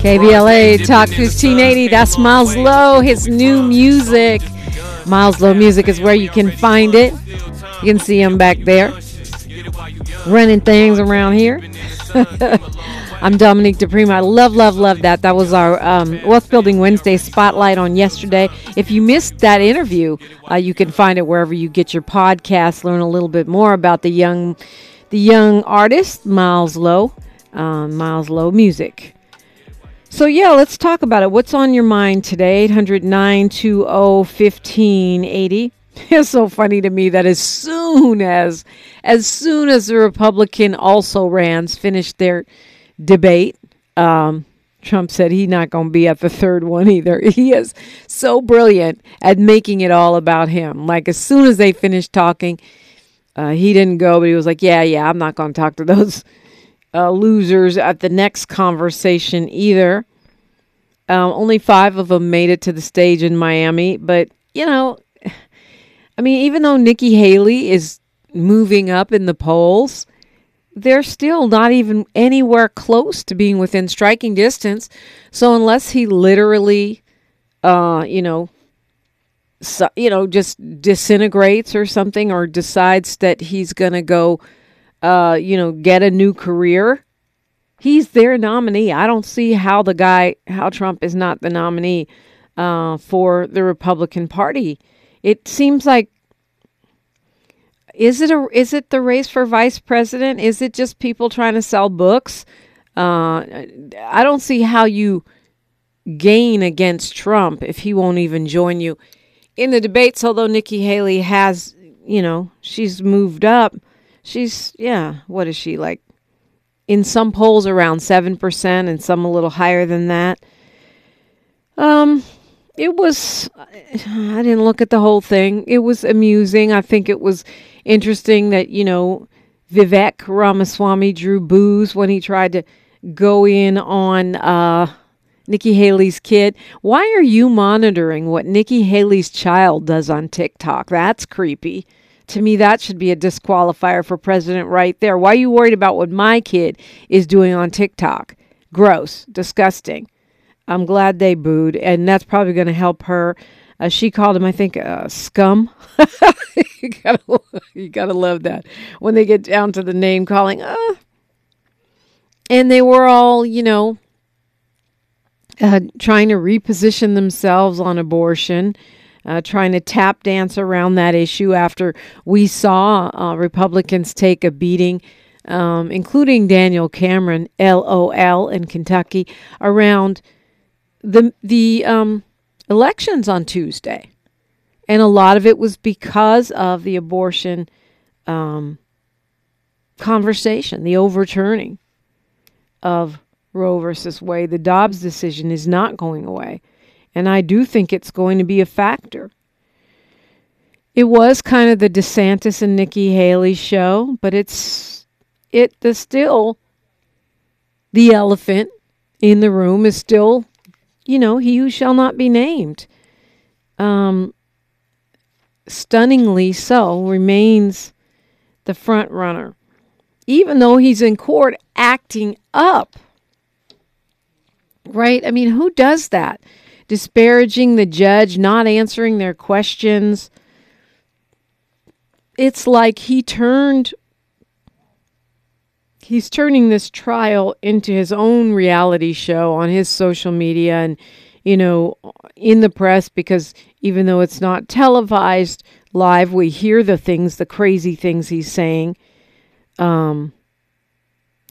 KBLA Talk 1580. That's Miles Lowe, his new music. Miles Lowe music is where you can find it. You can see him back there running things around here. I'm Dominique DePrima. I love, love, love that. That was our um, Wealth Building Wednesday spotlight on yesterday. If you missed that interview, uh, you can find it wherever you get your podcast. Learn a little bit more about the young, the young artist Miles Lowe, uh, Miles Lowe music. So yeah, let's talk about it. What's on your mind today? 800 1580 It's so funny to me that as soon as as soon as the Republican also rans finished their debate, um, Trump said he's not going to be at the third one either. He is so brilliant at making it all about him. Like as soon as they finished talking, uh, he didn't go, but he was like, "Yeah, yeah, I'm not going to talk to those uh, losers at the next conversation either." Um, only five of them made it to the stage in Miami, but you know, I mean, even though Nikki Haley is moving up in the polls, they're still not even anywhere close to being within striking distance. So unless he literally, uh, you know, so, you know, just disintegrates or something, or decides that he's going to go, uh, you know, get a new career, he's their nominee. I don't see how the guy, how Trump is not the nominee uh, for the Republican Party. It seems like is it a is it the race for vice president? Is it just people trying to sell books? Uh, I don't see how you gain against Trump if he won't even join you in the debates. Although Nikki Haley has, you know, she's moved up. She's yeah, what is she like? In some polls around seven percent, and some a little higher than that. Um, it was i didn't look at the whole thing. It was amusing. I think it was interesting that you know vivek ramaswamy drew boos when he tried to go in on uh, nikki haley's kid. Why are you monitoring what nikki haley's child does on tiktok? That's creepy to me that should be a disqualifier for president right there why are you worried about what my kid is doing on tiktok gross disgusting I'm glad they booed, and that's probably going to help her. Uh, she called him, I think, uh, scum. you gotta, you gotta love that when they get down to the name calling. Uh, and they were all, you know, uh, trying to reposition themselves on abortion, uh, trying to tap dance around that issue after we saw uh, Republicans take a beating, um, including Daniel Cameron, LOL, in Kentucky, around the the um, elections on Tuesday, and a lot of it was because of the abortion um, conversation, the overturning of Roe versus Wade. The Dobbs decision is not going away, and I do think it's going to be a factor. It was kind of the DeSantis and Nikki Haley show, but it's it the still the elephant in the room is still you know, he who shall not be named, um, stunningly so, remains the front runner, even though he's in court acting up. Right? I mean, who does that? Disparaging the judge, not answering their questions. It's like he turned he's turning this trial into his own reality show on his social media and you know in the press because even though it's not televised live we hear the things the crazy things he's saying um,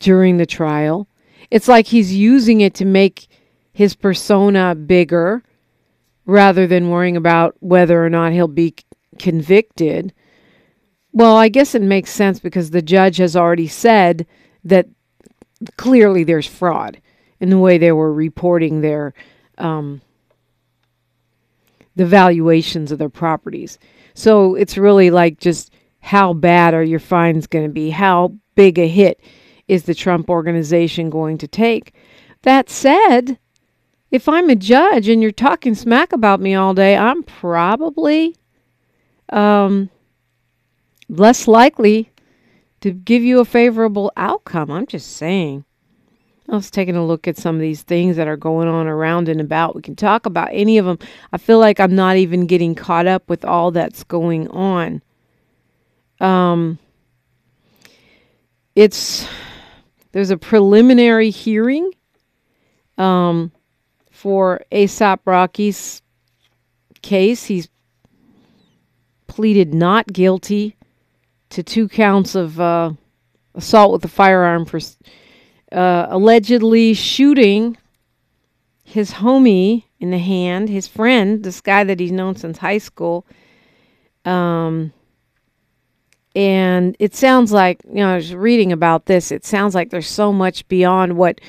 during the trial it's like he's using it to make his persona bigger rather than worrying about whether or not he'll be convicted well, I guess it makes sense because the judge has already said that clearly there's fraud in the way they were reporting their um, the valuations of their properties. So it's really like just how bad are your fines going to be? How big a hit is the Trump organization going to take? That said, if I'm a judge and you're talking smack about me all day, I'm probably um, less likely to give you a favorable outcome. I'm just saying. I was taking a look at some of these things that are going on around and about. We can talk about any of them. I feel like I'm not even getting caught up with all that's going on. Um, it's there's a preliminary hearing um, for ASAP Rocky's case. He's pleaded not guilty to two counts of uh, assault with a firearm for uh, allegedly shooting his homie in the hand, his friend, this guy that he's known since high school. Um, and it sounds like, you know, I was reading about this, it sounds like there's so much beyond what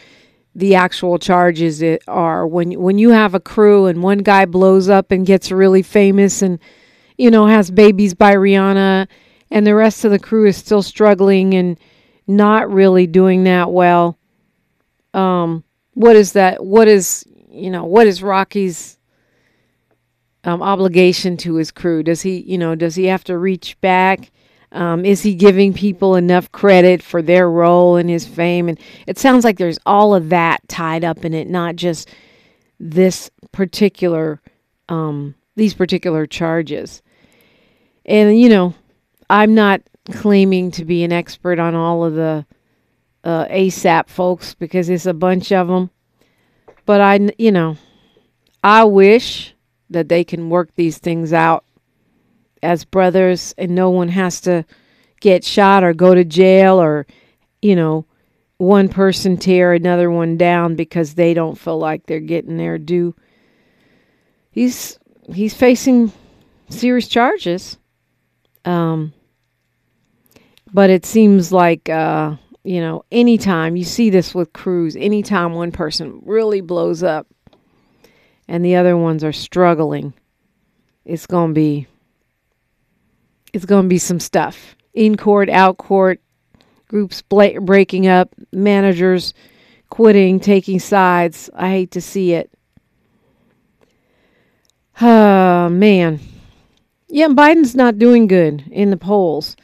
the actual charges it are. When, when you have a crew and one guy blows up and gets really famous and, you know, has babies by Rihanna, and the rest of the crew is still struggling and not really doing that well. Um, what is that? What is, you know, what is Rocky's um, obligation to his crew? Does he, you know, does he have to reach back? Um, is he giving people enough credit for their role in his fame? And it sounds like there's all of that tied up in it, not just this particular, um, these particular charges. And, you know, I'm not claiming to be an expert on all of the uh, ASAP folks because it's a bunch of them. But I, you know, I wish that they can work these things out as brothers and no one has to get shot or go to jail or, you know, one person tear another one down because they don't feel like they're getting their due. He's he's facing serious charges. Um, but it seems like uh, you know, anytime you see this with crews, anytime one person really blows up and the other ones are struggling, it's going to be it's going to be some stuff. In court, out court, groups bla- breaking up, managers quitting, taking sides. I hate to see it. Oh, man. Yeah, Biden's not doing good in the polls.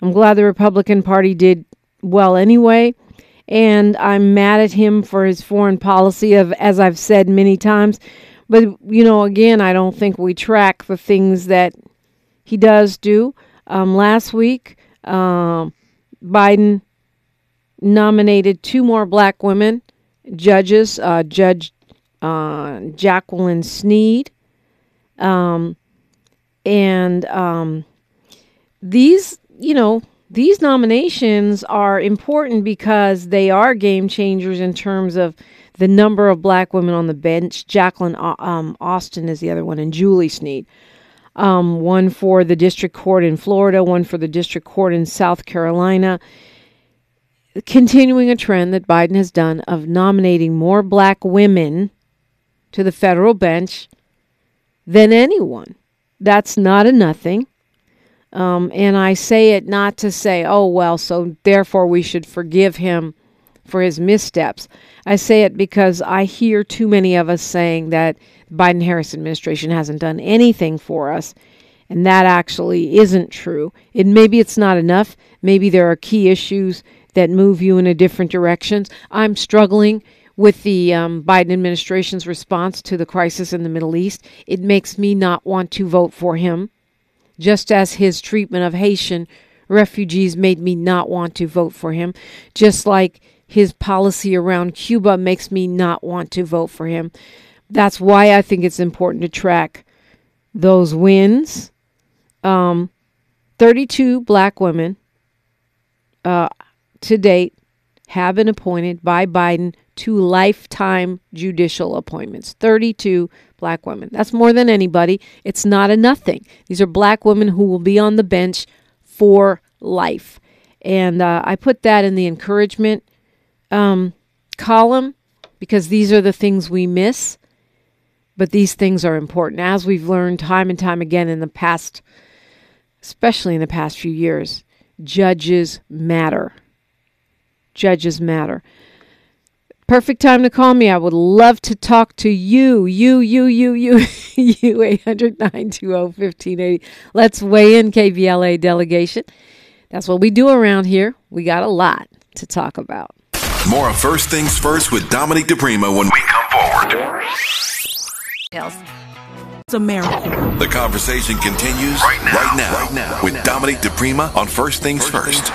I'm glad the Republican Party did well anyway. And I'm mad at him for his foreign policy of, as I've said many times. But, you know, again, I don't think we track the things that he does do. Um, last week, um, Biden nominated two more black women judges, uh, Judge uh, Jacqueline Sneed. Um, and um, these, you know, these nominations are important because they are game changers in terms of the number of black women on the bench. Jacqueline uh, um, Austin is the other one, and Julie Sneed. Um, one for the district court in Florida, one for the district court in South Carolina. Continuing a trend that Biden has done of nominating more black women to the federal bench than anyone. That's not a nothing. Um, and I say it not to say, oh, well, so therefore we should forgive him for his missteps. I say it because I hear too many of us saying that the Biden Harris administration hasn't done anything for us. And that actually isn't true. It maybe it's not enough. Maybe there are key issues that move you in a different directions. I'm struggling with the um, Biden administration's response to the crisis in the Middle East. It makes me not want to vote for him just as his treatment of Haitian refugees made me not want to vote for him, just like his policy around Cuba makes me not want to vote for him. That's why I think it's important to track those wins. Um, 32 black women uh, to date have been appointed by Biden to lifetime judicial appointments. 32 black women. That's more than anybody. It's not a nothing. These are black women who will be on the bench for life. And uh, I put that in the encouragement um, column because these are the things we miss. But these things are important. As we've learned time and time again in the past, especially in the past few years, judges matter. Judges matter. Perfect time to call me. I would love to talk to you. You, you, you, you, you, 800 920 1580. Let's weigh in, KBLA delegation. That's what we do around here. We got a lot to talk about. More of First Things First with Dominique DePrima when we come forward. It's America. The conversation continues right now, right now, right now with Dominique DePrima on First Things First.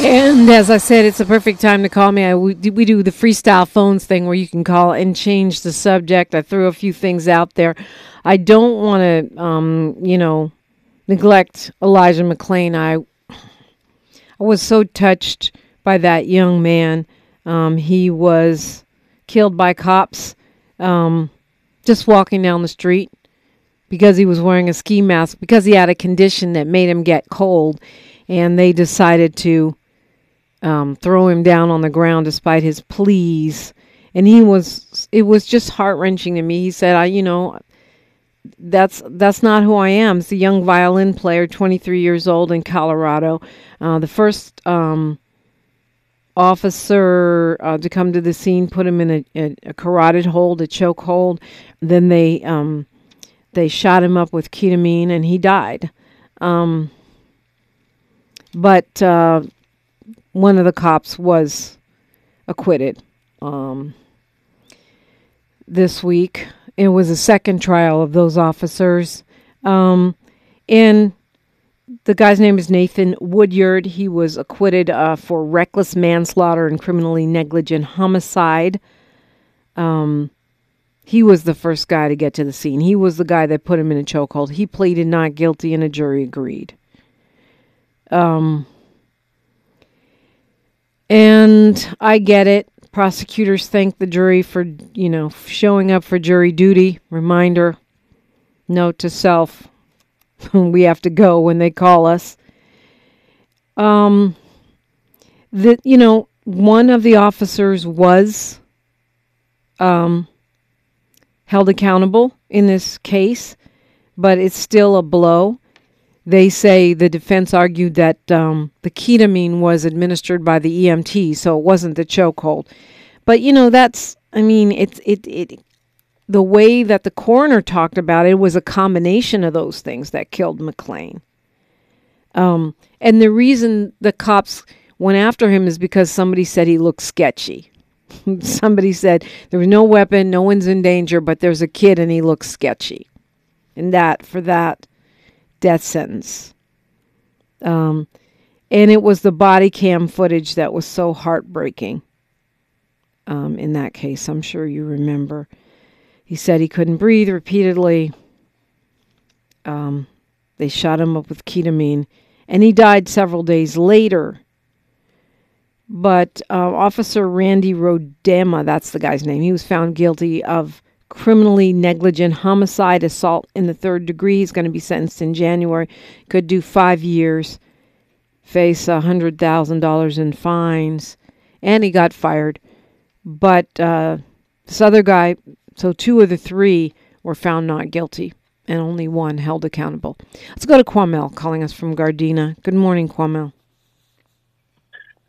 And as I said, it's a perfect time to call me. I, we, we do the freestyle phones thing where you can call and change the subject. I threw a few things out there. I don't want to, um, you know, neglect Elijah McClain. I, I was so touched by that young man. Um, he was killed by cops um, just walking down the street because he was wearing a ski mask because he had a condition that made him get cold, and they decided to um, throw him down on the ground despite his pleas. And he was it was just heart wrenching to me. He said, "I, you know." That's that's not who I am. It's a young violin player, 23 years old in Colorado. Uh, the first um, officer uh, to come to the scene put him in a, a, a carotid hold, a choke hold. Then they um, they shot him up with ketamine, and he died. Um, but uh, one of the cops was acquitted um, this week. It was a second trial of those officers. Um, and the guy's name is Nathan Woodyard. He was acquitted uh, for reckless manslaughter and criminally negligent homicide. Um, he was the first guy to get to the scene. He was the guy that put him in a chokehold. He pleaded not guilty, and a jury agreed. Um, and I get it. Prosecutors thank the jury for, you know, showing up for jury duty. Reminder note to self we have to go when they call us. Um, the, you know, one of the officers was um, held accountable in this case, but it's still a blow. They say the defense argued that um, the ketamine was administered by the EMT, so it wasn't the chokehold. But you know, that's I mean, it's it it the way that the coroner talked about it was a combination of those things that killed McClain. Um, and the reason the cops went after him is because somebody said he looked sketchy. somebody said there was no weapon, no one's in danger, but there's a kid and he looks sketchy. And that, for that, death sentence. Um, and it was the body cam footage that was so heartbreaking um, in that case. I'm sure you remember. He said he couldn't breathe repeatedly. Um, they shot him up with ketamine, and he died several days later. But uh, Officer Randy Roedema, that's the guy's name, he was found guilty of criminally negligent homicide, assault in the third degree. He's going to be sentenced in January. Could do five years, face a hundred thousand dollars in fines, and he got fired. But uh, this other guy, so two of the three were found not guilty, and only one held accountable. Let's go to Quamel calling us from Gardena. Good morning, Quamel.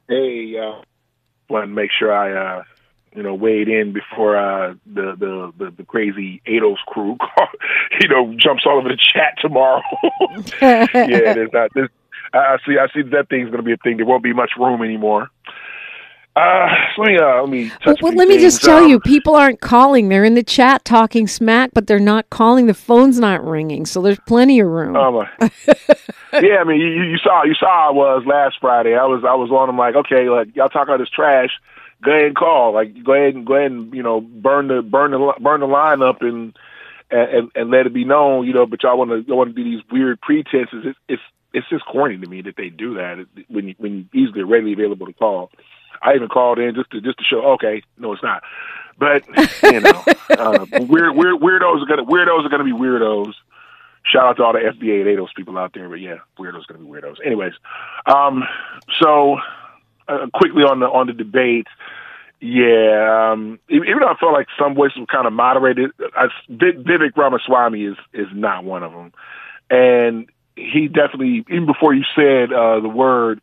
Hey, uh, want to make sure I uh, you know, weighed in before uh, the, the the the crazy ADOS crew, you know, jumps all over the chat tomorrow. yeah, there's not this. I see. I see that thing's going to be a thing. There won't be much room anymore. Uh, let me uh, let me. well, well let me just tell um, you, people aren't calling. They're in the chat talking smack, but they're not calling. The phone's not ringing, so there's plenty of room. Um, yeah, I mean, you, you saw you saw I was last Friday. I was I was on them like, okay, like y'all talking all this trash go ahead and call. Like go ahead and go ahead and you know burn the burn the burn the line up and and and let it be known. You know, but y'all want to want to do these weird pretenses. It's it's it's just corny to me that they do that when you when you easily readily available to call. I even called in just to just to show. Okay, no, it's not. But you know, uh, weird, weird weirdos are gonna weirdos are gonna be weirdos. Shout out to all the FBA and ADOS people out there, but yeah, weirdos are gonna be weirdos. Anyways, um, so uh, quickly on the on the debate. Yeah, um, even though I felt like some voices were kind of moderated, I, Vivek Ramaswamy is is not one of them, and he definitely even before you said uh, the word,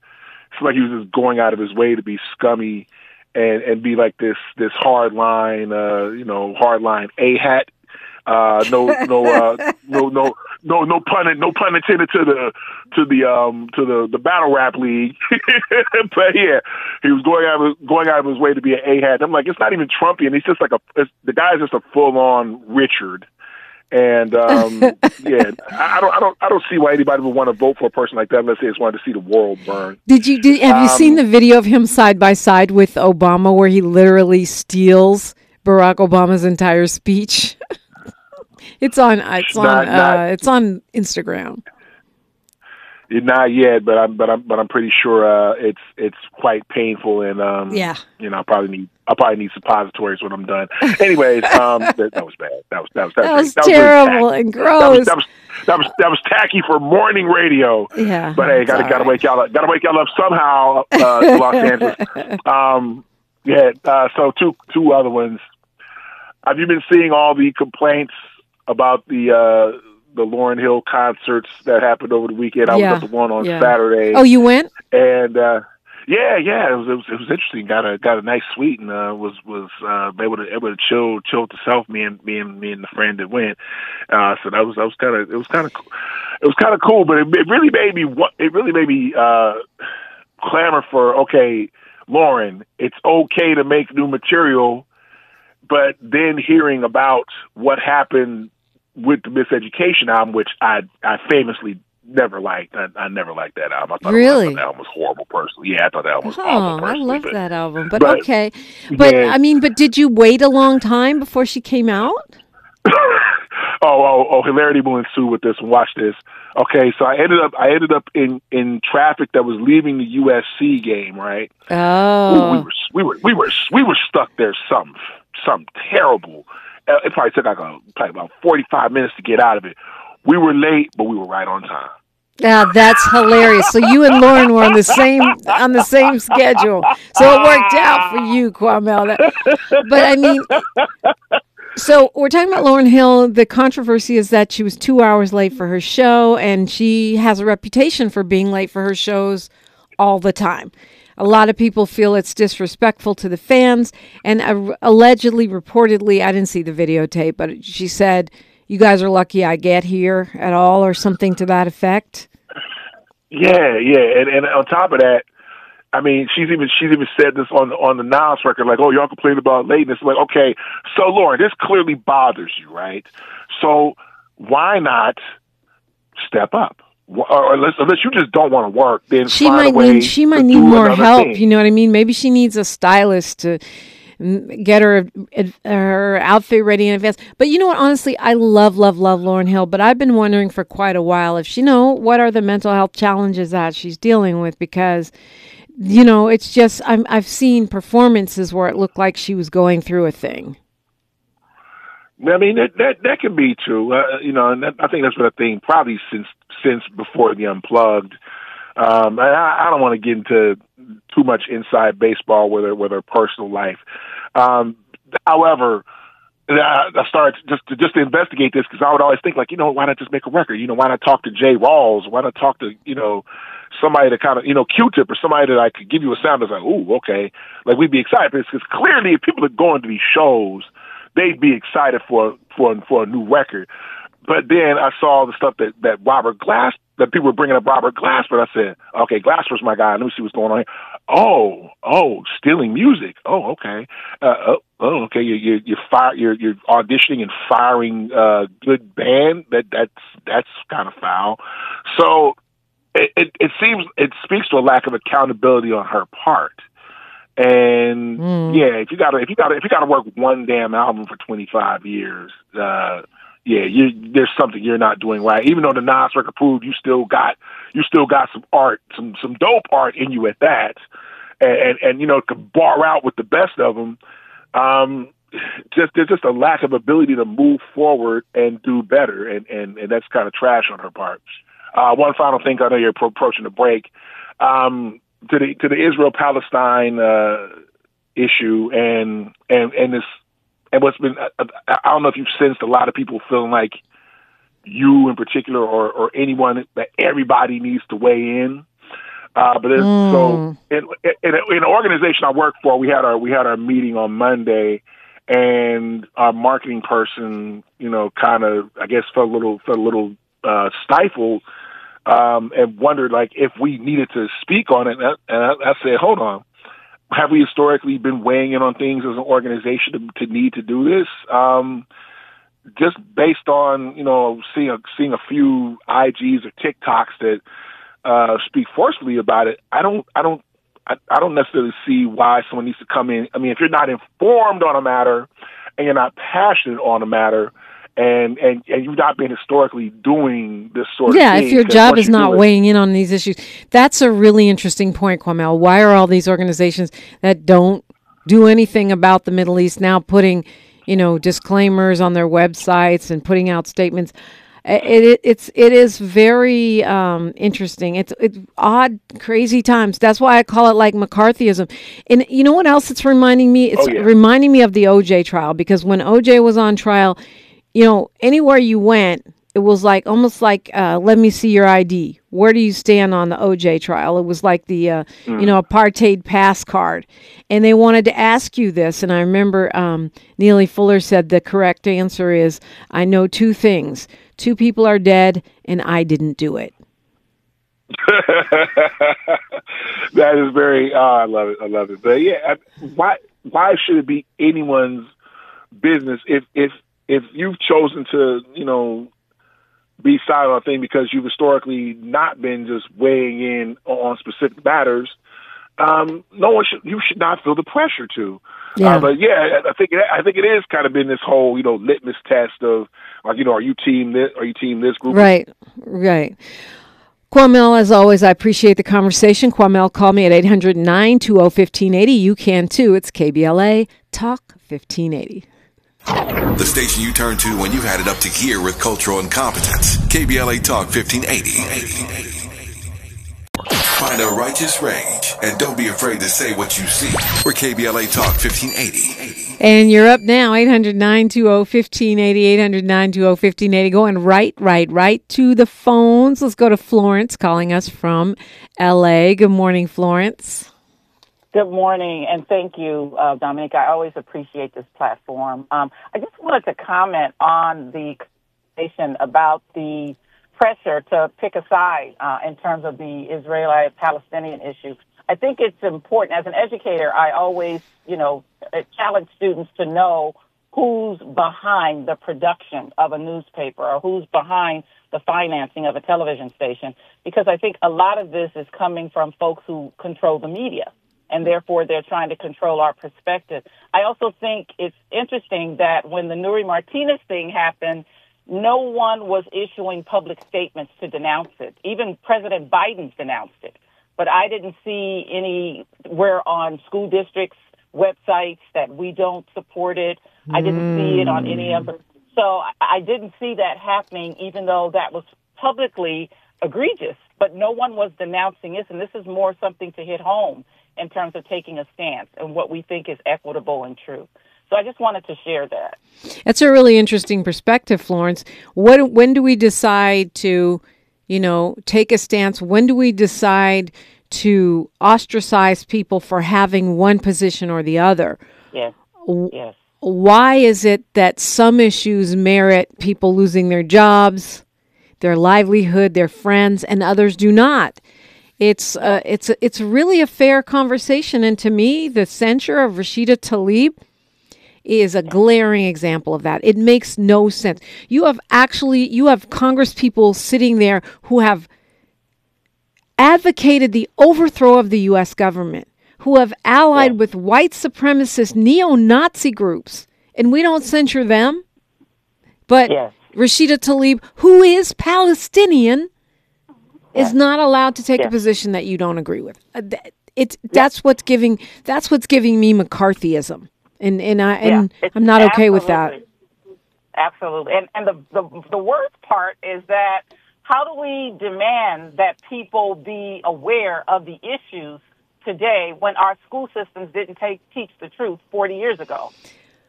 like he was just going out of his way to be scummy and and be like this this hard line, uh, you know, hard line a hat. Uh, no, no, uh, no, no, no no pun no pun intended to the to the um to the the battle rap league. but yeah, he was going out of going out of his way to be an a hat. I'm like, it's not even Trumpian. He's just like a the guy's just a full on Richard. And um, yeah, I, don't, I don't, I don't see why anybody would want to vote for a person like that unless they just wanted to see the world burn. Did you? Did, have um, you seen the video of him side by side with Obama, where he literally steals Barack Obama's entire speech? it's on. It's on. Not, uh, it's on Instagram. Not yet, but I'm but I'm but I'm pretty sure uh, it's it's quite painful and um, yeah, you know, I probably need I probably need suppositories when I'm done. Anyways, um, that, that, was bad. That was that was that, that was, that was terrible and gross. That was, that was, that was that was tacky for morning radio. Yeah, but hey, gotta gotta right. wake y'all up. Gotta wake y'all up somehow. Uh, Los Angeles. Um, yeah. Uh, so two two other ones. Have you been seeing all the complaints about the? Uh, the Lauryn Hill concerts that happened over the weekend. I yeah. was at the one on yeah. Saturday. Oh, you went? And uh yeah, yeah, it was it was, it was interesting. Got a got a nice suite and uh, was was uh, able to able to chill chill to self. Me and me and me and the friend that went. Uh, so that was that was kind of it was kind of it was kind of cool. But it, it really made me it really made me uh, clamor for okay, Lauryn, it's okay to make new material. But then hearing about what happened with the Miseducation album, which I I famously never liked. I, I never liked that album. I thought, really? I thought that album was horrible. Personally, yeah, I thought that album was horrible. oh, awful. I love but, that album, but, but okay. But yeah. I mean, but did you wait a long time before she came out? oh, oh, oh! Hilarity will ensue with this. Watch this. Okay, so I ended up I ended up in in traffic that was leaving the USC game. Right. Oh. We, we were we were we were we were stuck there. Some some terrible Uh, it probably took like a, probably about 45 minutes to get out of it. We were late, but we were right on time. Yeah, that's hilarious. So you and Lauryn were on the same on the same schedule, so it worked out for you, Kwamel. But I mean, so we're talking about Lauryn Hill. The controversy is that she was two hours late for her show, and she has a reputation for being late for her shows all the time. A lot of people feel it's disrespectful to the fans. And uh, allegedly, reportedly, I didn't see the videotape, but she said, You guys are lucky I get here at all, or something to that effect. Yeah, yeah. And, and on top of that, I mean, she's even she's even said this on on the Nas record, like, "Oh, y'all complain about lateness." Like, okay, so Lauryn, this clearly bothers you, right? So why not step up? Or unless, unless you just don't want to work, then she might need she might need more help. Thing. You know what I mean? Maybe she needs a stylist to get her her outfit ready in advance. But you know what? Honestly, I love love love Lauryn Hill, but I've been wondering for quite a while if she know what are the mental health challenges that she's dealing with because you know it's just I'm, I've seen performances where it looked like she was going through a thing. I mean that that that can be true, uh, you know, and that, I think that's been a thing probably since since before the unplugged. Um, and I, I don't want to get into too much inside baseball with her with her personal life. Um, however, I started just to just to investigate this because I would always think like, you know, why not just make a record? You know, why not talk to Jay Rawls? Why not talk to you know somebody to kind of you know Q-Tip or somebody that I could give you a sound that's like, ooh, okay, like we'd be excited because clearly if people are going to these shows they'd be excited for for for a new record. But then I saw the stuff that that Robert Glass that people were bringing up Robert Glasper. I said, okay, Glasper's my guy. Let me see what's going on here. Oh, oh, stealing music. Oh, okay. Uh, oh, oh, okay. You you you fire. You're you're auditioning and firing uh, good band. That that's that's kind of foul. So it, it it seems it speaks to a lack of accountability on her part. And mm. yeah, if you got to if you got to if you got to work one damn album for 25 years, uh, yeah, you, there's something you're not doing right. Even though the Nas record proved you still got you still got some art, some some dope art in you at that, and and, and you know to bar out with the best of them. Um, just there's just a lack of ability to move forward and do better, and and and that's kind of trash on her part. Uh, one final thing, I know you're approaching the break. Um, to the to the Israel Palestine uh, issue and and and this and what's been I, I don't know if you've sensed a lot of people feeling like you in particular or or anyone that everybody needs to weigh in. Uh, but mm. so in, in, in an organization I work for, we had our we had our meeting on Monday, and our marketing person, you know, kind of I guess felt a little felt a little uh, stifled um, and wondered like if we needed to speak on it. And I, and I, I said, hold on, have we historically been weighing in on things as an organization to, to need to do this? Um, just based on you know seeing a, seeing a few IGs or TikToks that uh, speak forcefully about it, I don't I don't I, I don't necessarily see why someone needs to come in. I mean, if you're not informed on a matter and you're not passionate on a matter, and and and you've not been historically doing this sort yeah, of. Yeah, if your job is not it, weighing in on these issues, that's a really interesting point, Kwamel. Why are all these organizations that don't do anything about the Middle East now putting, you know, disclaimers on their websites and putting out statements? It, it it's it is very um, interesting. It's it's odd, crazy times. That's why I call it like McCarthyism. And you know what else it's reminding me? It's Oh, yeah. reminding me of the OJ trial because when OJ was on trial, you know, anywhere you went, it was like almost like, uh, let me see your ID. Where do you stand on the OJ trial? It was like the, uh, you know, apartheid pass card. And they wanted to ask you this. And I remember um, Neely Fuller said the correct answer is I know two things. Two people are dead, and I didn't do it. that is very. Uh, I love it. I love it. But yeah, I, why why should it be anyone's business if if if you've chosen to you know be silent on thing because you've historically not been just weighing in on specific matters? Um, no one should. You should not feel the pressure to. Yeah. Uh, but yeah, I think it, I think it is kind of been this whole you know litmus test of like you know are you team this are you team this group Right, right. Kwamel, as always, I appreciate the conversation. Kwamel, call me at 800 920 1580. You can too. It's KBLA Talk 1580. The station you turn to when you've had it up to gear with cultural incompetence. KBLA Talk 1580. Find a righteous rage and don't be afraid to say what you see. We're KBLA Talk 1580. And you're up now, 800 920 1580. 800 920 1580. Going right, right, right to the phones. Let's go to Florence calling us from LA. Good morning, Florence. Good morning, and thank you, uh, Dominique. I always appreciate this platform. Um, I just wanted to comment on the conversation about the pressure to pick a side uh, in terms of the Israeli-Palestinian issue. I think it's important. As an educator, I always, you know, uh, challenge students to know who's behind the production of a newspaper or who's behind the financing of a television station, because I think a lot of this is coming from folks who control the media and therefore they're trying to control our perspective. I also think it's interesting that when the Nury Martinez thing happened, no one was issuing public statements to denounce it. Even President Biden denounced it. But I didn't see anywhere on school districts' websites that we don't support it. I didn't see it on any hmm. of them. So I- I didn't see that happening, even though that was publicly egregious. But no one was denouncing this, and this is more something to hit home in terms of taking a stance and what we think is equitable and true. So I just wanted to share that. That's a really interesting perspective, Florence. What when do we decide to, you know, take a stance? When do we decide to ostracize people for having one position or the other? Yes. Yes. Why is it that some issues merit people losing their jobs, their livelihood, their friends, and others do not? It's uh, it's it's really a fair conversation, and to me, the censure of Rashida Tlaib is a glaring example of that. It makes no sense. You have actually you have Congress people sitting there who have advocated the overthrow of the US government, who have allied with white supremacist neo-Nazi groups, and we don't censure them. But Yes. Rashida Tlaib, who is Palestinian, is not allowed to take a position that you don't agree with. Uh, It's that's what's giving that's what's giving me McCarthyism, and and I and yeah. I'm not okay with that. absolutely-. And and the, the the worst part is that how do we demand that people be aware of the issues today when our school systems didn't take teach the truth 40 years ago?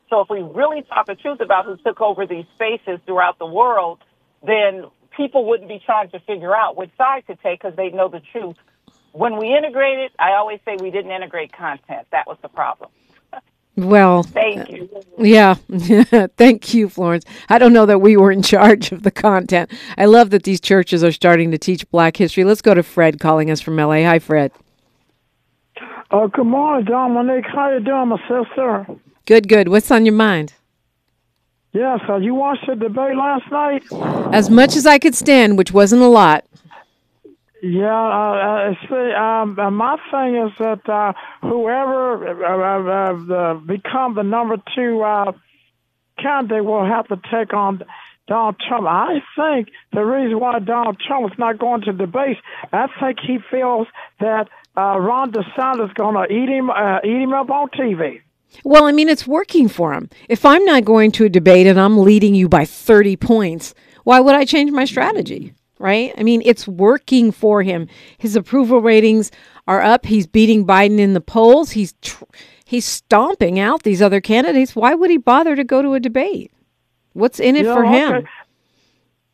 So if we really taught the truth about who took over these spaces throughout the world, then people wouldn't be trying to figure out which side to take because they know the truth. When we integrated, I always say we didn't integrate content. That was the problem. Well, Thank uh, you. Yeah. Thank you, Florence. I don't know that we were in charge of the content. I love that these churches are starting to teach black history. Let's go to Fred calling us from LA. Hi, Fred. Oh, good morning, Dominique. How you doing, my sister? Good, good. What's on your mind? Yes, uh, you watched the debate last night? As much as I could stand, which wasn't a lot. Yeah, uh, uh, see, um, my thing is that uh, whoever uh, uh, uh, become the number two uh, candidate will have to take on Donald Trump. I think the reason why Donald Trump is not going to debate, I think he feels that uh, Ron DeSantis is going to eat him, uh, eat him up on TV. Well, I mean, it's working for him. If I'm not going to a debate and I'm leading you by 30 points, why would I change my strategy? Right? I mean, it's working for him. His approval ratings are up. He's beating Biden in the polls. He's tr- he's stomping out these other candidates. Why would he bother to go to a debate? What's in it Yeah, for him? okay.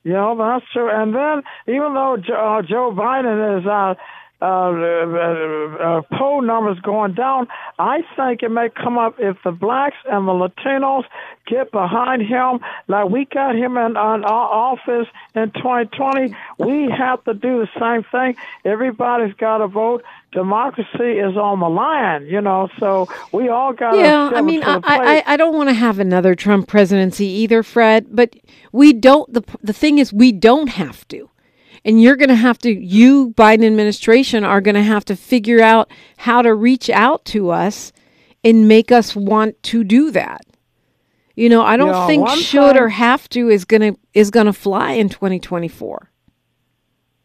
Yeah, that's true. And then, even though Jo- uh, Joe Biden is uh, uh, uh, uh, poll numbers going down, I think it may come up if the blacks and the Latinos get behind him, like we got him in, in our office in 2020. We have to do the same thing. Everybody's got to vote. Democracy is on the line, you know. So we all got to. Yeah, I mean, I, I, I don't want to have another Trump presidency either, Fred. But we don't. the The thing is, we don't have to, and you're going to have to. You, Biden administration, are going to have to figure out how to reach out to us and make us want to do that. You know, I don't Yeah, think should or have to is gonna is gonna fly in 2024.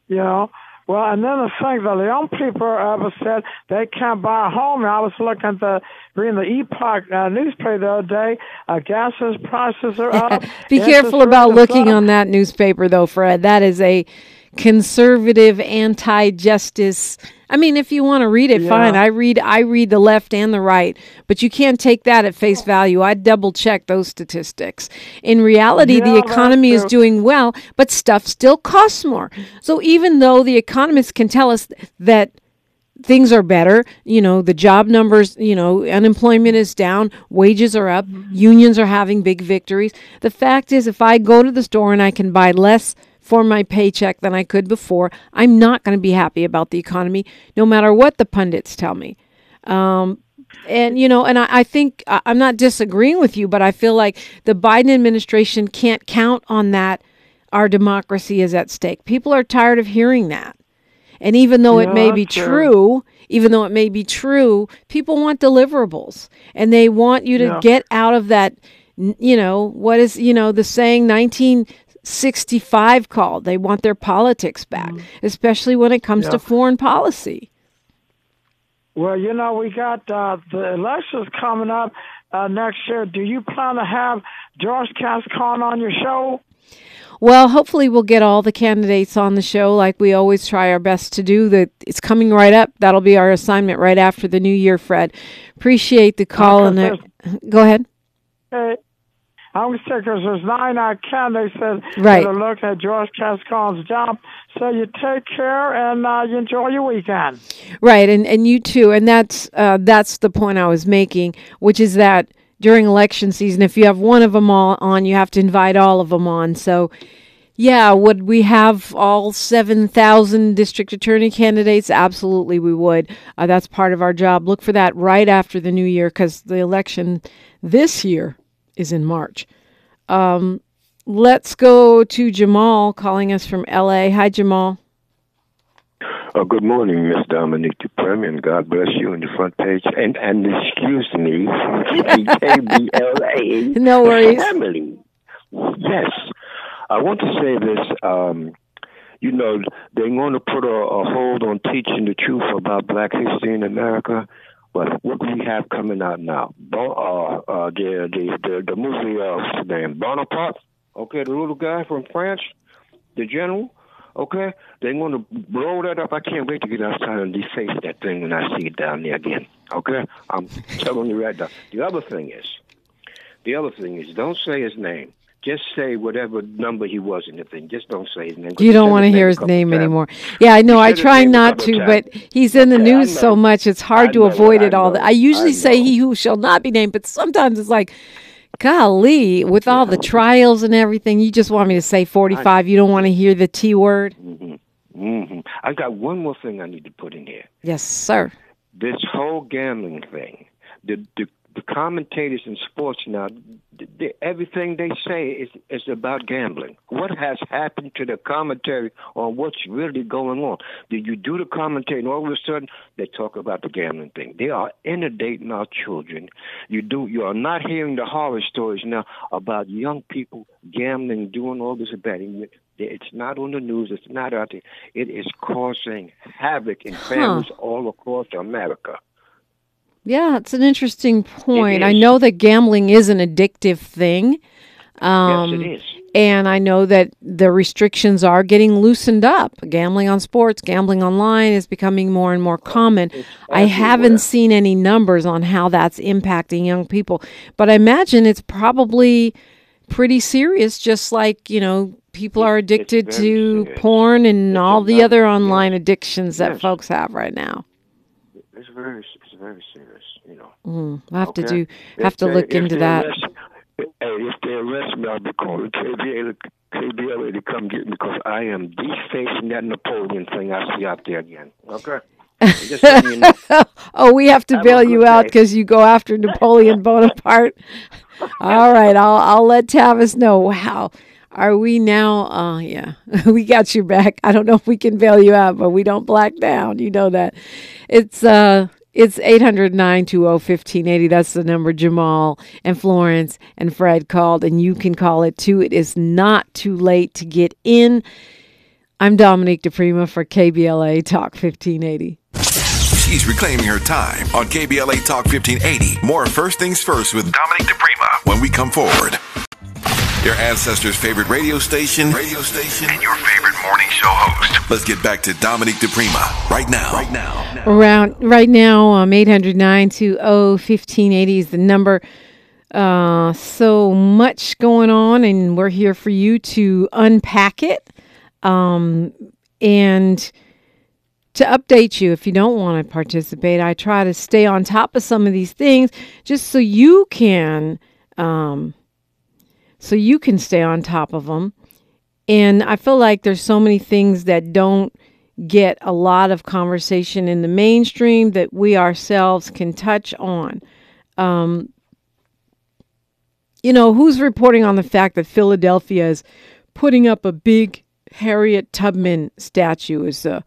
Yeah. well, and then the thing that the young people ever said they can't buy a home. And I was looking at the reading the Epoch uh, newspaper the other day. Uh, gases prices are up. Be careful about looking up. on that newspaper, though, Fred. That is a conservative, anti-justice. I mean, if you want to read it, Yeah. fine. I read, I read the left and the right, but you can't take that at face oh. value. I double check those statistics. In reality, the Yeah, that's economy is doing well, but stuff still costs more. So even though the economists can tell us that things are better. You know, the job numbers, you know, unemployment is down, wages are up, mm-hmm. unions are having big victories. The fact is, if I go to the store and I can buy less for my paycheck than I could before, I'm not going to be happy about the economy, no matter what the pundits tell me. Um, and you know, and I, I think I- I'm not disagreeing with you, but I feel like the Biden administration can't count on that. Our democracy is at stake. People are tired of hearing that. And even though it may be true. true, even though it may be true, people want deliverables and they want you to Yeah. get out of that, you know, what is, you know, the saying 1965 called. They want their politics back, especially when it comes to Mm-hmm. Foreign policy. Well, you know, we got uh, the elections coming up uh, next year. Do you plan to have George Gascón on your show? Well, hopefully we'll get all the candidates on the show like we always try our best to do. That it's coming right up. That'll be our assignment right after the new year, Fred. Appreciate the call and go ahead. Hey, I'm to because there's nine out candidates that, Right. that are looking at George Gascón's job. So you take care and uh, you enjoy your weekend. Right, and and you too, and that's uh, that's the point I was making, which is that during election season, if you have one of them all on, you have to invite all of them on. So, yeah, would we have all seven thousand district attorney candidates? Absolutely, we would. Uh, that's part of our job. Look for that right after the new year, because the election this year is in March. Um, let's go to Jamal calling us from L.A. Hi, Jamal. Uh, good morning, Miss Dominique Dupremy, and God bless you on the front page. And and excuse me, KBLA No worries. family. Yes, I want to say this. Um, you know, they're going to put a, a hold on teaching the truth about Black history in America. But what do we have coming out now? Bon, uh, uh, the, the the the movie what's his name Bonaparte. Okay, the little guy from France, the general. Okay, they're going to blow that up. I can't wait to get outside and deface that thing when I see it down there again. Okay, I'm telling you right now. The other thing is, The other thing is, don't say his name. Just say whatever number he was in the thing. Just don't say his name. You don't want to hear his name times. anymore. Yeah, I know. I try not to, times. but he's in the news so much. It's hard I to know, avoid I it all. know, I usually I say he who shall not be named, but sometimes it's like, golly, with all the trials and everything, you just want me to say 45. You don't want to hear the T word? hmm I got one more thing I need to put in here. Yes, sir. This whole gambling thing, the the, the commentators in sports now, th th everything they say is is about gambling. What has happened to the commentary on what's really going on? Did you do the commentary and all of a sudden they talk about the gambling thing? They are inundating our children. You do you are not hearing the horror stories now about young people gambling, doing all this betting. It's not on the news. It's not out there. It is causing havoc in families all across America. Yeah, it's an interesting point. I know that gambling is an addictive thing. Um, yes, it is. And I know that the restrictions are getting loosened up. Gambling on sports, gambling online is becoming more and more common. I haven't seen any numbers on how that's impacting young people, but I imagine it's probably pretty serious, just like, you know, people are addicted to serious. porn and It's all the other online addictions that Yes. folks have right now. It's very, very serious. You know. Mm, I have to do have If to they- look into that. arrest- hey, if they arrest me, I'll be calling KBA, KBLA to come get me because I am defacing that Napoleon thing I see out there again. Okay. You know. oh, we have to Have bail you good out because you go after Napoleon Bonaparte. All right, I'll I'll let Tavis know. Wow, are we now? Uh, yeah, we got you back. I don't know if we can bail you out, but we don't black down. You know that. It's uh. It's 800 1580 That's the number Jamal and Florence and Fred called, and you can call it too. It is not too late to get in. I'm Dominique DePrima for KBLA Talk 1580. She's reclaiming her time on KBLA Talk 1580. More First Things First with Dominique DePrima when we come forward. Your ancestors' favorite radio station, radio station, and your favorite morning show host. Let's get back to Dominique DePrima right now. Right now. around right now um 800 1580 is the number uh so much going on and we're here for you to unpack it um and to update you if you don't want to participate i try to stay on top of some of these things just so you can um so you can stay on top of them and i feel like there's so many things that don't get a lot of conversation in the mainstream that we ourselves can touch on. Um, you know, who's reporting on the fact that Philadelphia is putting up a big Harriet Tubman statue? It's a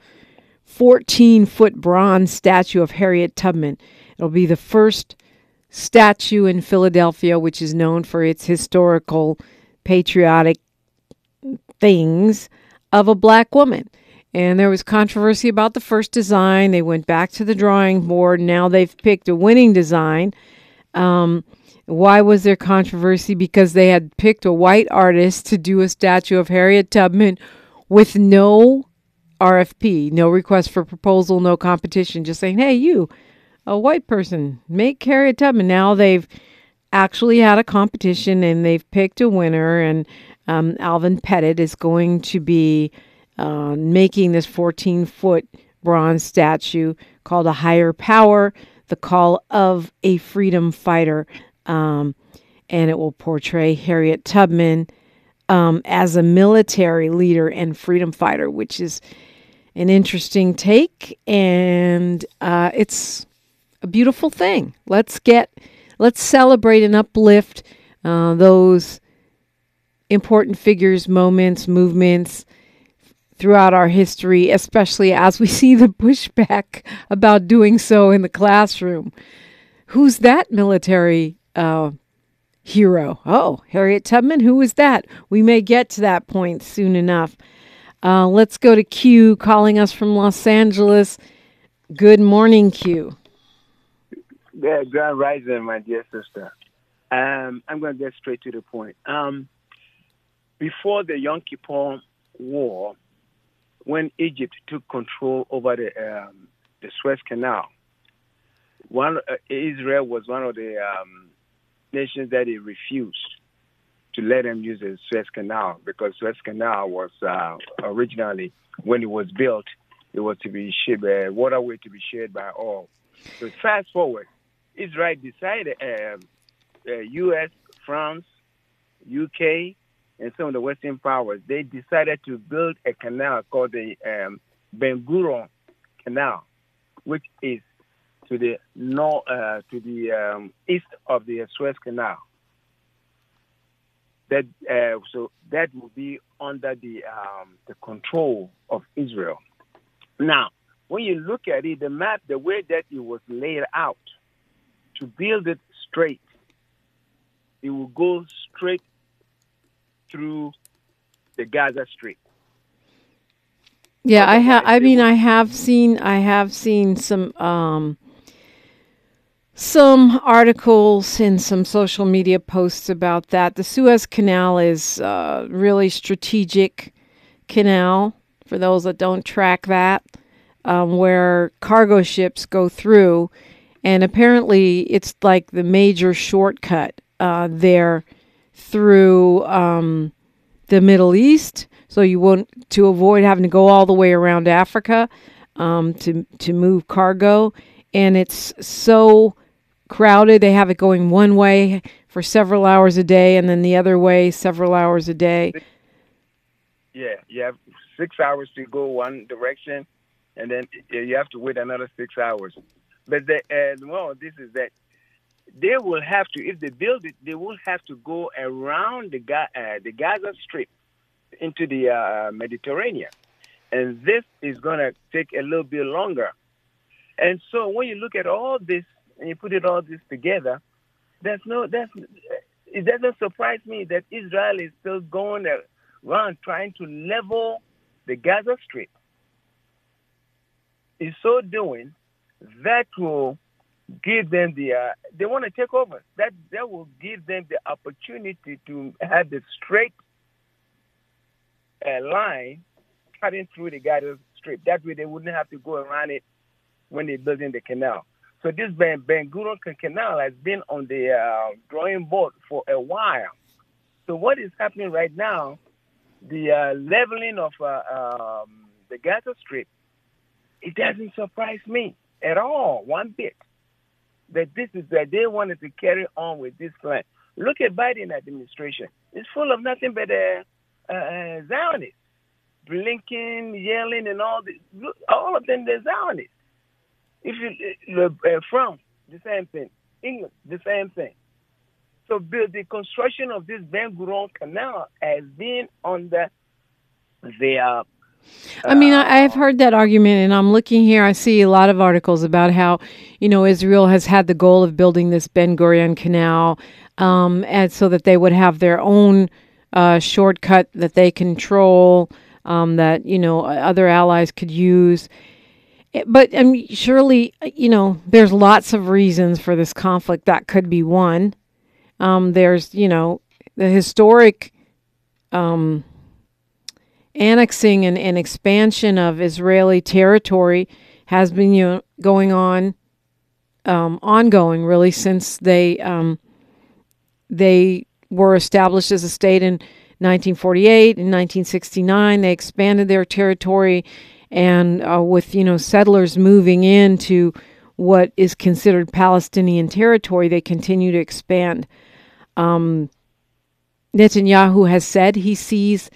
14 foot bronze statue of Harriet Tubman. It'll be the first statue in Philadelphia, which is known for its historical, patriotic things of a black woman. And there was controversy about the first design. They went back to the drawing board. Now they've picked a winning design. Um, why was there controversy? Because they had picked a white artist to do a statue of Harriet Tubman with no RFP, no request for proposal, no competition, just saying, hey, you, a white person, make Harriet Tubman. Now they've actually had a competition and they've picked a winner, and um, Alvin Pettit is going to be uh, making this 14 foot bronze statue called a higher power, the call of a freedom fighter. Um, and it will portray Harriet Tubman um, as a military leader and freedom fighter, which is an interesting take. And uh, it's a beautiful thing. Let's get, let's celebrate and uplift uh, those important figures, moments, movements throughout our history, especially as we see the pushback about doing so in the classroom. Who's that military uh, hero? Oh, Harriet Tubman. Who was that? We may get to that point soon enough. Uh, let's go to Q calling us from Los Angeles. Good morning, Q. Yeah, Grand Rising, my dear sister. Um, I'm going to get straight to the point. Um, before the Yom Kippur War, when Egypt took control over the um, the Suez Canal, one uh, Israel was one of the um, nations that they refused to let them use the Suez Canal because Suez Canal was uh, originally, when it was built, it was to be shared, uh, waterway to be shared by all. So fast forward, Israel decided, uh, uh, U.S., France, UK, and some of the Western powers, they decided to build a canal called the um, Ben Gurion Canal, which is to the north, uh, to the um, east of the Suez Canal. That uh, so that will be under the um, the control of Israel. Now, when you look at it, the map, the way that it was laid out, to build it straight, it will go straight through the Gaza Strip. Yeah, I have. I mean, I have seen. I have seen some um, some articles and some social media posts about that. The Suez Canal is uh, really strategic canal for those that don't track that, um, where cargo ships go through, and apparently it's like the major shortcut uh, there through um, the Middle East. So you want to avoid having to go all the way around Africa um, to to move cargo, and it's so crowded. They have it going one way for several hours a day, and then the other way several hours a day. Yeah, you have six hours to go one direction, and then you have to wait another six hours. But the uh, well, this is that they will have to, if they build it, they will have to go around the uh, the Gaza Strip into the uh, Mediterranean, and this is going to take a little bit longer. And so when you look at all this and you put it all this together, there's no that's it doesn't surprise me that Israel is still going around trying to level the Gaza Strip. In so doing, that will give them the uh, they want to take over. That that will give them the opportunity to have the straight uh, line cutting through the Gaza Strip. That way, they wouldn't have to go around it when they're building the canal. So this Ben, ben Gurion Canal has been on the uh, drawing board for a while. So what is happening right now, the uh, leveling of uh, um, the Gaza Strip, it doesn't surprise me at all, one bit, that this is that they wanted to carry on with this plan. Look at Biden administration; it's full of nothing but uh, uh, Zionists, Blinken, Yellen, and all this. All of them, they're Zionists. If you uh, France, the same thing. England, the same thing. So the construction of this Ben Gurion Canal has been under their I mean, I, have heard that argument, and I'm looking here. I see a lot of articles about how, you know, Israel has had the goal of building this Ben Gurion Canal, um, and so that they would have their own uh, shortcut that they control, um, that you know other allies could use. Eh, but I mean, surely, you know, there's lots of reasons for this conflict. That could be one. Um, there's, you know, the historic um, annexing and, and, expansion of Israeli territory has been you know, going on, um, ongoing really since they um, they were established as a state in 1948. In 1969, they expanded their territory and uh, with you know settlers moving into what is considered Palestinian territory, they continue to expand. Um, Netanyahu has said he sees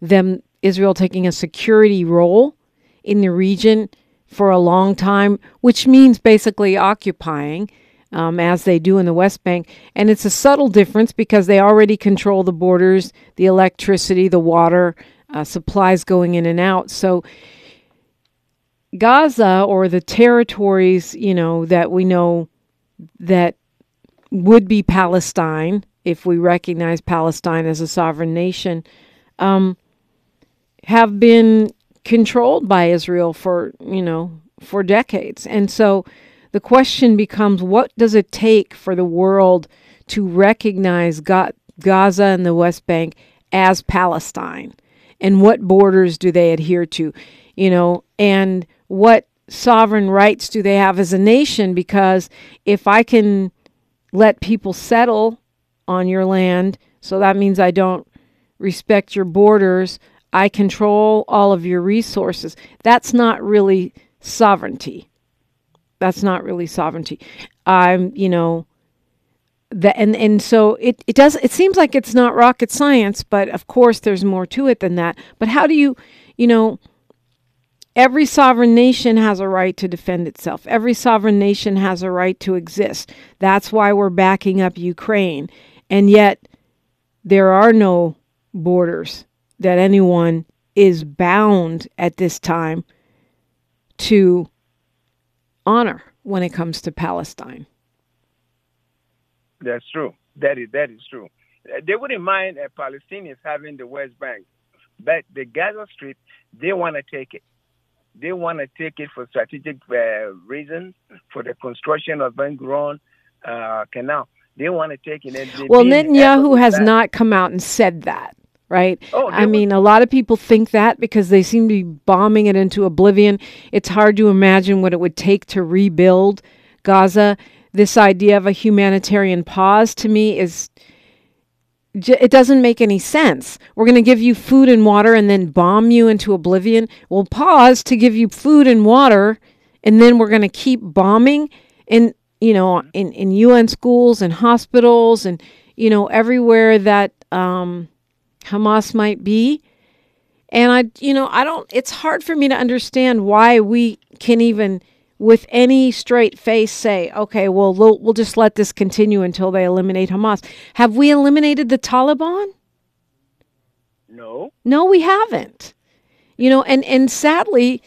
them Israel taking a security role in the region for a long time, which means basically occupying. Um, as they do in the West Bank. And it's a subtle difference because they already control the borders, the electricity, the water, uh, supplies going in and out. So Gaza or the territories, you know, that we know that would be Palestine if we recognize Palestine as a sovereign nation, um, have been controlled by Israel for, you know, for decades. And so the question becomes what does it take for the world to recognize Ga- Gaza and the West Bank as Palestine? And what borders do they adhere to? You know, and what sovereign rights do they have as a nation? Because if I can let people settle on your land. So that means I don't respect your borders. I control all of your resources. That's not really sovereignty. That's not really sovereignty. I'm, you know, that and and so it it does it seems like it's not rocket science, but of course there's more to it than that. But how do you, you know, every sovereign nation has a right to defend itself. Every sovereign nation has a right to exist. That's why we're backing up Ukraine. And yet there are no borders that anyone is bound at this time to honor when it comes to Palestine. That's true. That is that is true. They wouldn't mind uh, Palestinians having the West Bank, but the Gaza Strip, they want to take it. They want to take it for strategic uh, reasons, for the construction of Ben Gurion uh, Canal. They want to take it. well, Netanyahu has that. not come out and said that right? Oh, I mean, a lot of people think that because they seem to be bombing it into oblivion. It's hard to imagine what it would take to rebuild Gaza. This idea of a humanitarian pause to me is it doesn't make any sense. We're going to give you food and water and then bomb you into oblivion. We'll pause to give you food and water and then we're going to keep bombing in you know in in UN schools and hospitals and you know everywhere that um Hamas might be. And I, you know, I don't, it's hard for me to understand why we can even, with any straight face, say, okay, well, we'll, we'll just let this continue until they eliminate Hamas. Have we eliminated the Taliban? No. No, we haven't. You know, and, and sadly,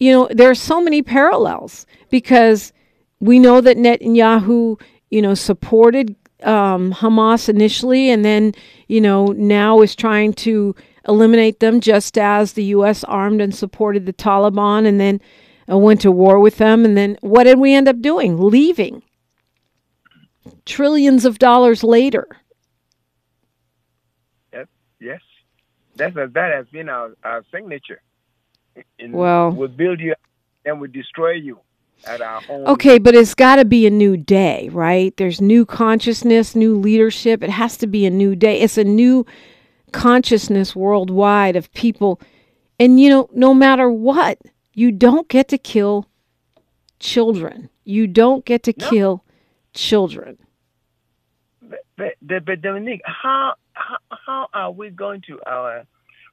you know, there are so many parallels because we know that Netanyahu, you know, supported um, Hamas initially, and then you know now is trying to eliminate them, just as the U.S. armed and supported the Taliban, and then uh, went to war with them. And then what did we end up doing? Leaving. Trillions of dollars later. Yes, yes, that's that has been our, our signature. In, well, we'll build you and we'll destroy you at our home. Okay, but it's got to be a new day, right? There's new consciousness, new leadership. It has to be a new day. It's a new consciousness worldwide of people. And, you know, no matter what, you don't get to kill children. You don't get to no. kill children. But, but, but Dominique, how, how, how are we going to uh,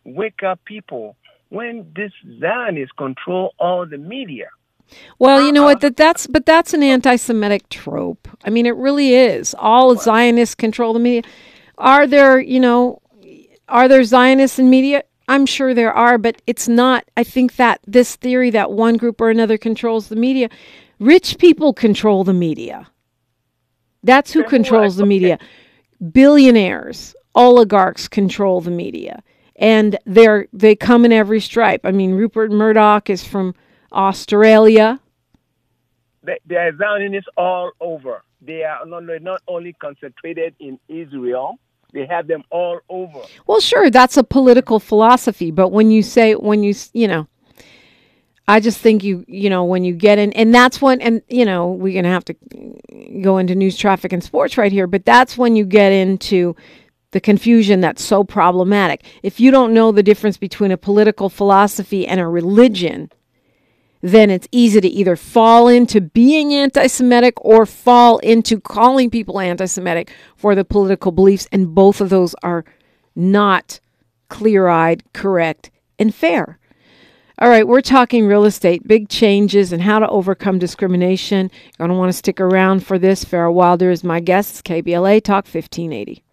wake up people when this Zionists control all the media? Well, you know what? That that's but that's an anti-Semitic trope. I mean, it really is. All Zionists control the media. Are there, you know, are there Zionists in media? I'm sure there are, but it's not. I think that this theory that one group or another controls the media, rich people control the media. That's who controls the media. Billionaires, oligarchs control the media, and they're they come in every stripe. I mean, Rupert Murdoch is from Australia. There are Zionists all over. They are not, not only concentrated in Israel, they have them all over. Well, sure, that's a political philosophy, but when you say, when you, you know, I just think you, you know, when you get in, and that's when, and, you know, we're going to have to go into news, traffic, and sports right here, but that's when you get into the confusion that's so problematic. If you don't know the difference between a political philosophy and a religion, then it's easy to either fall into being anti Semitic or fall into calling people anti Semitic for the political beliefs. And both of those are not clear eyed, correct, and fair. All right, we're talking real estate, big changes, and how to overcome discrimination. You're going to want to stick around for this. Farah Wilder is my guest. KBLA Talk 1580.